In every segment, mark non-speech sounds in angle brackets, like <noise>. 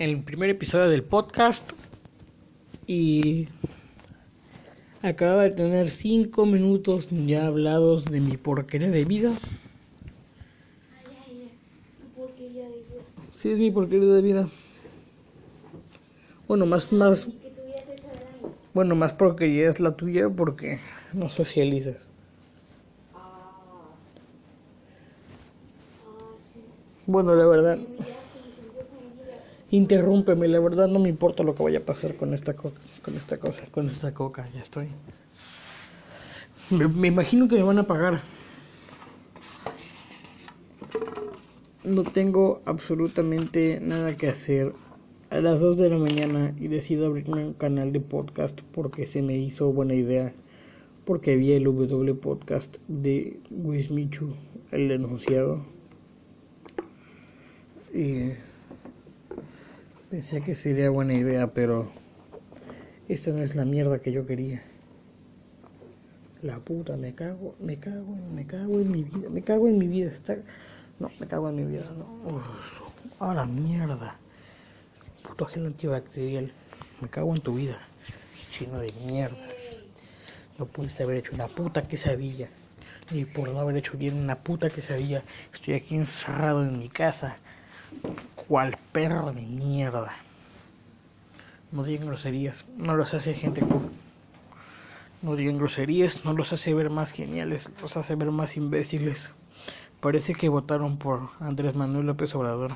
el primer episodio del podcast y acaba de tener cinco minutos ya hablados de mi porquería de vida. Sí, es mi porquería de vida. Bueno, más, más. Bueno, más porquería es la tuya porque no socializas. Bueno, la verdad. Interrúmpeme, la verdad no me importa lo que vaya a pasar con esta coca, con esta cosa, con esta coca, ya estoy. Me, me imagino que me van a pagar. No tengo absolutamente nada que hacer a las 2 de la mañana y decido abrirme un canal de podcast porque se me hizo buena idea. Porque vi el W podcast de Wismichu, el denunciado. Y pensé que sería buena idea, pero esta no es la mierda que yo quería. La puta, me cago, me cago, me cago en mi vida, me cago en mi vida. Está... No, me cago en mi vida, no. Uf, mierda. Puto gel antibacterial. Me cago en tu vida. Chino de mierda. No pudiste haber hecho una puta quesadilla. Y por no haber hecho bien una puta quesadilla, estoy aquí encerrado en mi casa cual perro de mierda. No digan groserías, no los hace gente cool. No digan groserías, no los hace ver más geniales, los hace ver más imbéciles. Parece que votaron por Andrés Manuel López Obrador.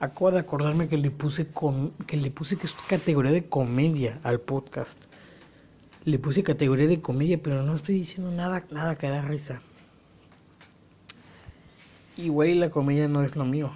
Acabo de acordarme que le puse con, que le puse que es categoría de comedia al podcast. Le puse categoría de comedia, pero no estoy diciendo nada, nada que da risa. Igual la comedia no es lo mío.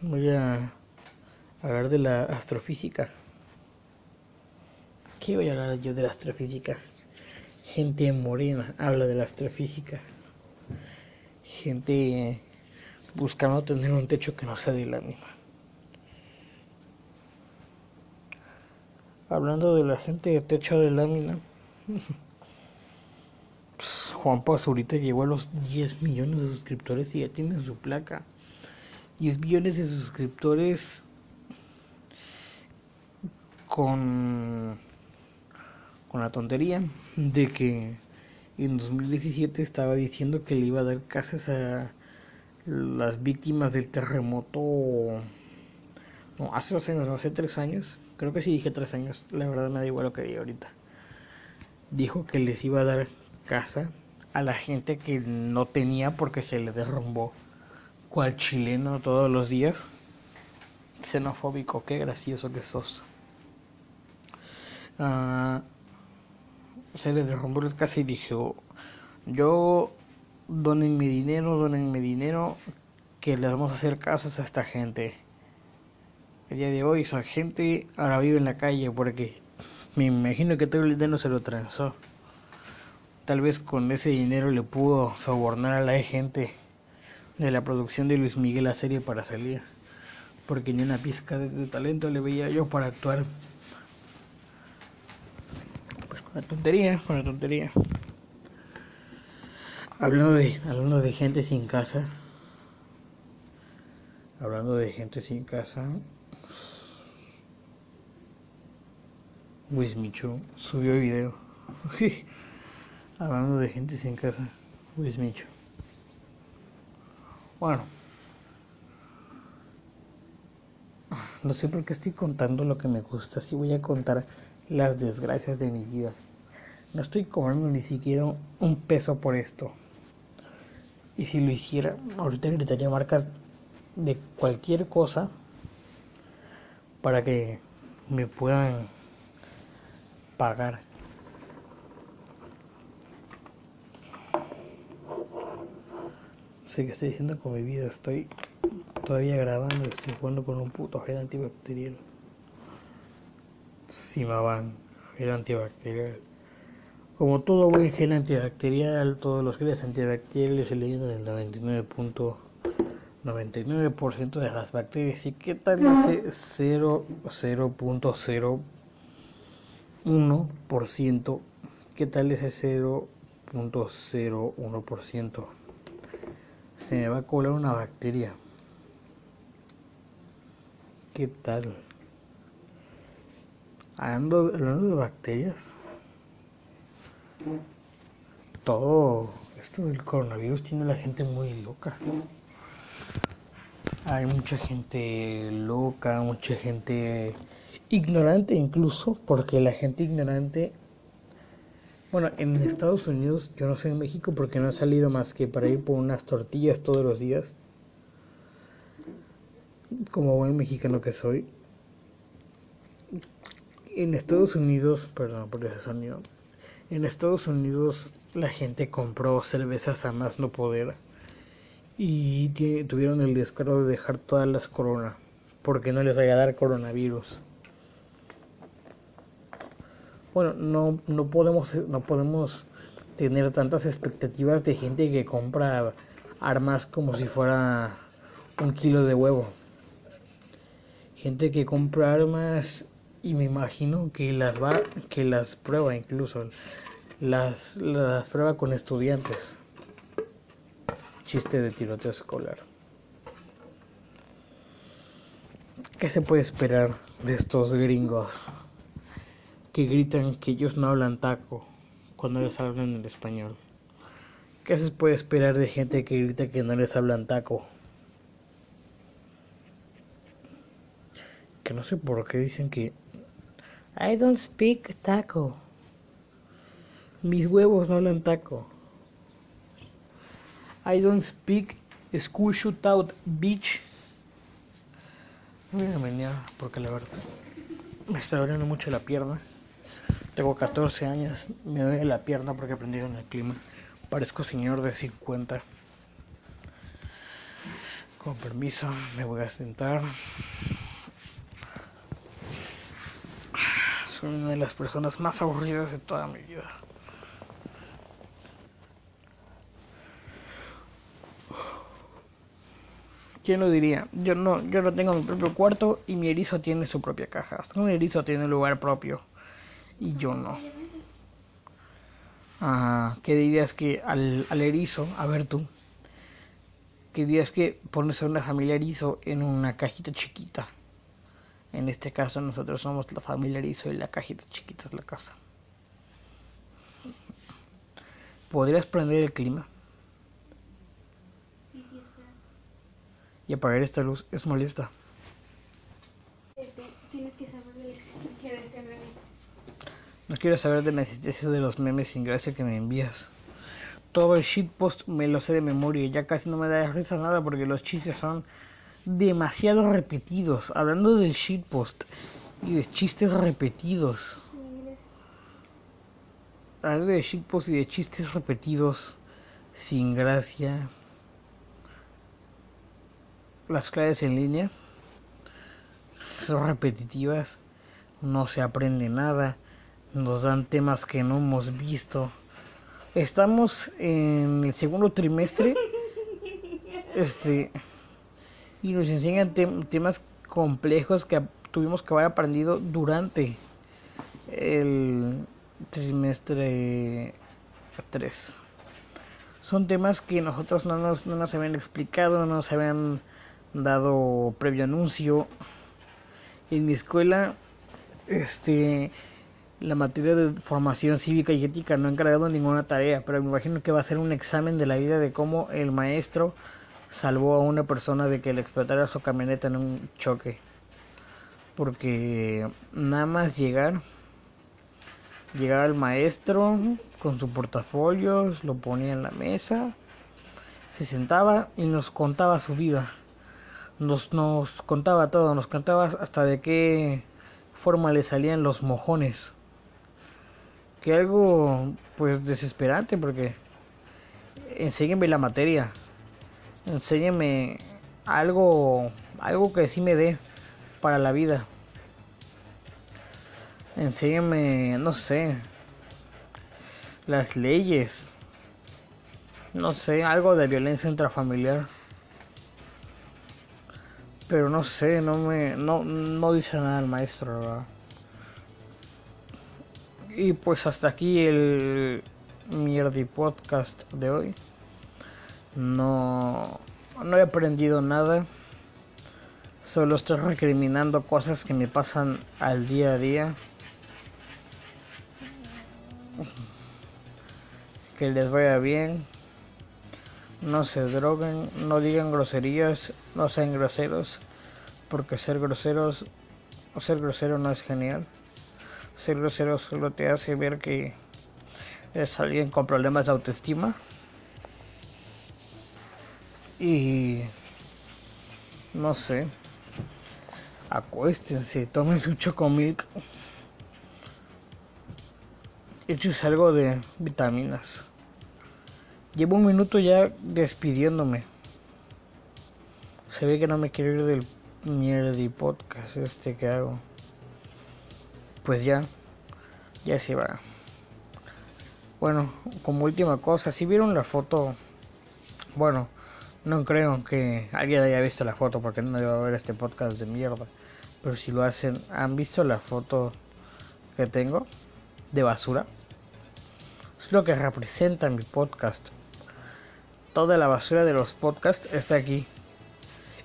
Voy a hablar de la astrofísica. ¿Qué voy a hablar yo de la astrofísica? Gente morena habla de la astrofísica. Gente buscando tener un techo que no sea de lámina. Hablando de la gente de techo de lámina. <laughs> Juan ahorita llegó a los 10 millones de suscriptores y ya tiene su placa. 10 millones de suscriptores con, con la tontería de que en 2017 estaba diciendo que le iba a dar casas a las víctimas del terremoto. No, hace dos años, no, hace tres años. Creo que sí dije tres años. La verdad me da igual lo que diga ahorita. Dijo que les iba a dar casa a la gente que no tenía porque se le derrumbó cual chileno todos los días. Xenofóbico, qué gracioso que sos. Uh, se le derrumbó la casa y dijo, yo donenme dinero, donenme dinero, que le vamos a hacer casas a esta gente. El día de hoy esa gente ahora vive en la calle porque me imagino que todo el dinero se lo transó tal vez con ese dinero le pudo sobornar a la gente de la producción de Luis Miguel la serie para salir. Porque ni una pizca de, talento le veía yo para actuar. Pues con la tontería, con la tontería. Hablando de, hablando de gente sin casa. Hablando de gente sin casa. Luis Micho subió video. <laughs> Hablando de gente sin casa, Luis Micho. Bueno, no sé por qué estoy contando lo que me gusta, si voy a contar las desgracias de mi vida. No estoy cobrando ni siquiera un peso por esto. Y si lo hiciera, ahorita gritaría marcas de cualquier cosa para que me puedan pagar. Sé que estoy diciendo con mi vida, estoy todavía grabando, estoy jugando con un puto gel antibacterial. Simaban, gel antibacterial. Como todo buen gel antibacterial, todos los geles antibacteriales se le del 99.99% de las bacterias. ¿Y qué tal ese 0.01%? ¿Qué tal ese 0.01%? Se me va a colar una bacteria. ¿Qué tal? Hablando, hablando de bacterias, todo esto del coronavirus tiene a la gente muy loca. Hay mucha gente loca, mucha gente ignorante incluso, porque la gente ignorante, bueno, en Estados Unidos, yo no sé en México porque no he salido más que para ir por unas tortillas todos los días, como buen mexicano que soy. En Estados Unidos, perdón por ese sonido, en Estados Unidos la gente compró cervezas a más no poder y tuvieron el descaro de dejar todas las coronas porque no les vaya a dar coronavirus bueno, no, no, podemos, no podemos tener tantas expectativas de gente que compra armas como si fuera un kilo de huevo. Gente que compra armas y me imagino que las va, que las prueba incluso, las, las prueba con estudiantes. Chiste de tiroteo escolar. ¿Qué se puede esperar de estos gringos? Que gritan que ellos no hablan taco cuando les hablan en español. ¿Qué se puede esperar de gente que grita que no les hablan taco? Que no sé por qué dicen que I don't speak taco. Mis huevos no hablan taco. I don't speak school shootout bitch. Voy a porque la verdad me está doliendo mucho la pierna. Tengo 14 años, me duele la pierna porque aprendieron el clima. Parezco señor de 50. Con permiso, me voy a sentar. Soy una de las personas más aburridas de toda mi vida. ¿Quién lo diría? Yo no, yo no tengo mi propio cuarto y mi erizo tiene su propia caja. Mi erizo tiene un lugar propio y yo no. Ah, ¿Qué dirías que al, al, erizo, a ver tú, qué dirías que pones a una familia erizo en una cajita chiquita? En este caso nosotros somos la familia erizo y la cajita chiquita es la casa. ¿Podrías prender el clima? Y apagar esta luz es molesta. Tienes que saber la existencia de este quiero saber de la existencia de los memes sin gracia que me envías. Todo el shitpost me lo sé de memoria y ya casi no me da risa nada porque los chistes son demasiado repetidos. Hablando del shitpost y de chistes repetidos. Hablando de shitpost y de chistes repetidos sin gracia. Las clases en línea son repetitivas. No se aprende nada nos dan temas que no hemos visto. Estamos en el segundo trimestre. <laughs> Este y nos enseñan temas complejos que tuvimos que haber aprendido durante el trimestre 3. Son temas que nosotros no nos, no nos habían explicado, no nos habían dado previo anuncio. En mi escuela, este, la materia de formación cívica y ética no he encargado ninguna tarea, pero me imagino que va a ser un examen de la vida de cómo el maestro salvó a una persona de que le explotara su camioneta en un choque. Porque nada más llegar, llegar al maestro con su portafolio, lo ponía en la mesa, se sentaba y nos contaba su vida. Nos, nos contaba todo, nos contaba hasta de qué forma le salían los mojones que algo pues desesperante porque enséñenme la materia, enséñenme algo, algo que sí me dé para la vida. Enséñenme, no sé, las leyes, no sé, algo de violencia intrafamiliar. Pero no sé, no me, no, no dice nada el maestro, ¿verdad? Y pues hasta aquí el Mierdi Podcast de hoy. No, no he aprendido nada. Solo estoy recriminando cosas que me pasan al día a día. Que les vaya bien. No se droguen, no digan groserías, no sean groseros. Porque ser groseros o ser grosero no es genial. Ser grosero solo te hace ver que eres alguien con problemas de autoestima. Y no sé. Acuéstense, tomen su chocomilk. Hechos algo de vitaminas. Llevo un minuto ya despidiéndome. Se ve que no me quiero ir del mierda y podcast este que hago. Pues ya, ya se va. Bueno, como última cosa, si vieron la foto, bueno, no creo que alguien haya visto la foto porque no iba a ver este podcast de mierda. Pero si lo hacen, ¿han visto la foto que tengo de basura? Es lo que representa mi podcast. Toda la basura de los podcasts está aquí.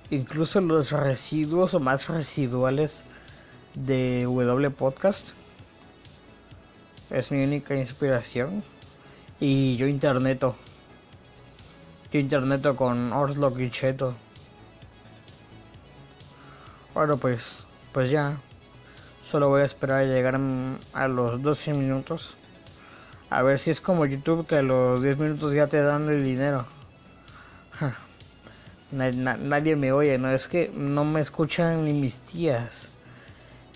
Incluso los residuos o más residuales de W Podcast. Es mi única inspiración. Y yo interneto. Yo interneto con Orslock y Cheto. Bueno, pues pues ya, solo voy a esperar a llegar a los 12 minutos. A ver si es como YouTube que a los 10 minutos ya te dan el dinero. nadie me oye, no es que no me escuchan ni mis tías,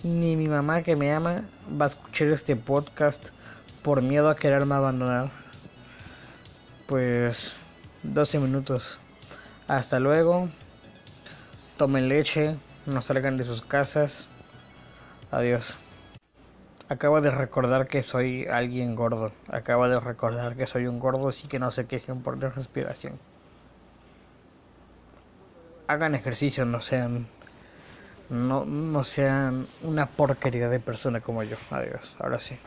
ni mi mamá que me ama va a escuchar este podcast por miedo a quererme abandonar. Pues 12 minutos. Hasta luego. Tomen leche no salgan de sus casas. Adiós. Acabo de recordar que soy alguien gordo. Acabo de recordar que soy un gordo, así que no se quejen por la respiración. Hagan ejercicio, no sean. No, no sean una porquería de persona como yo. Adiós. Ahora sí.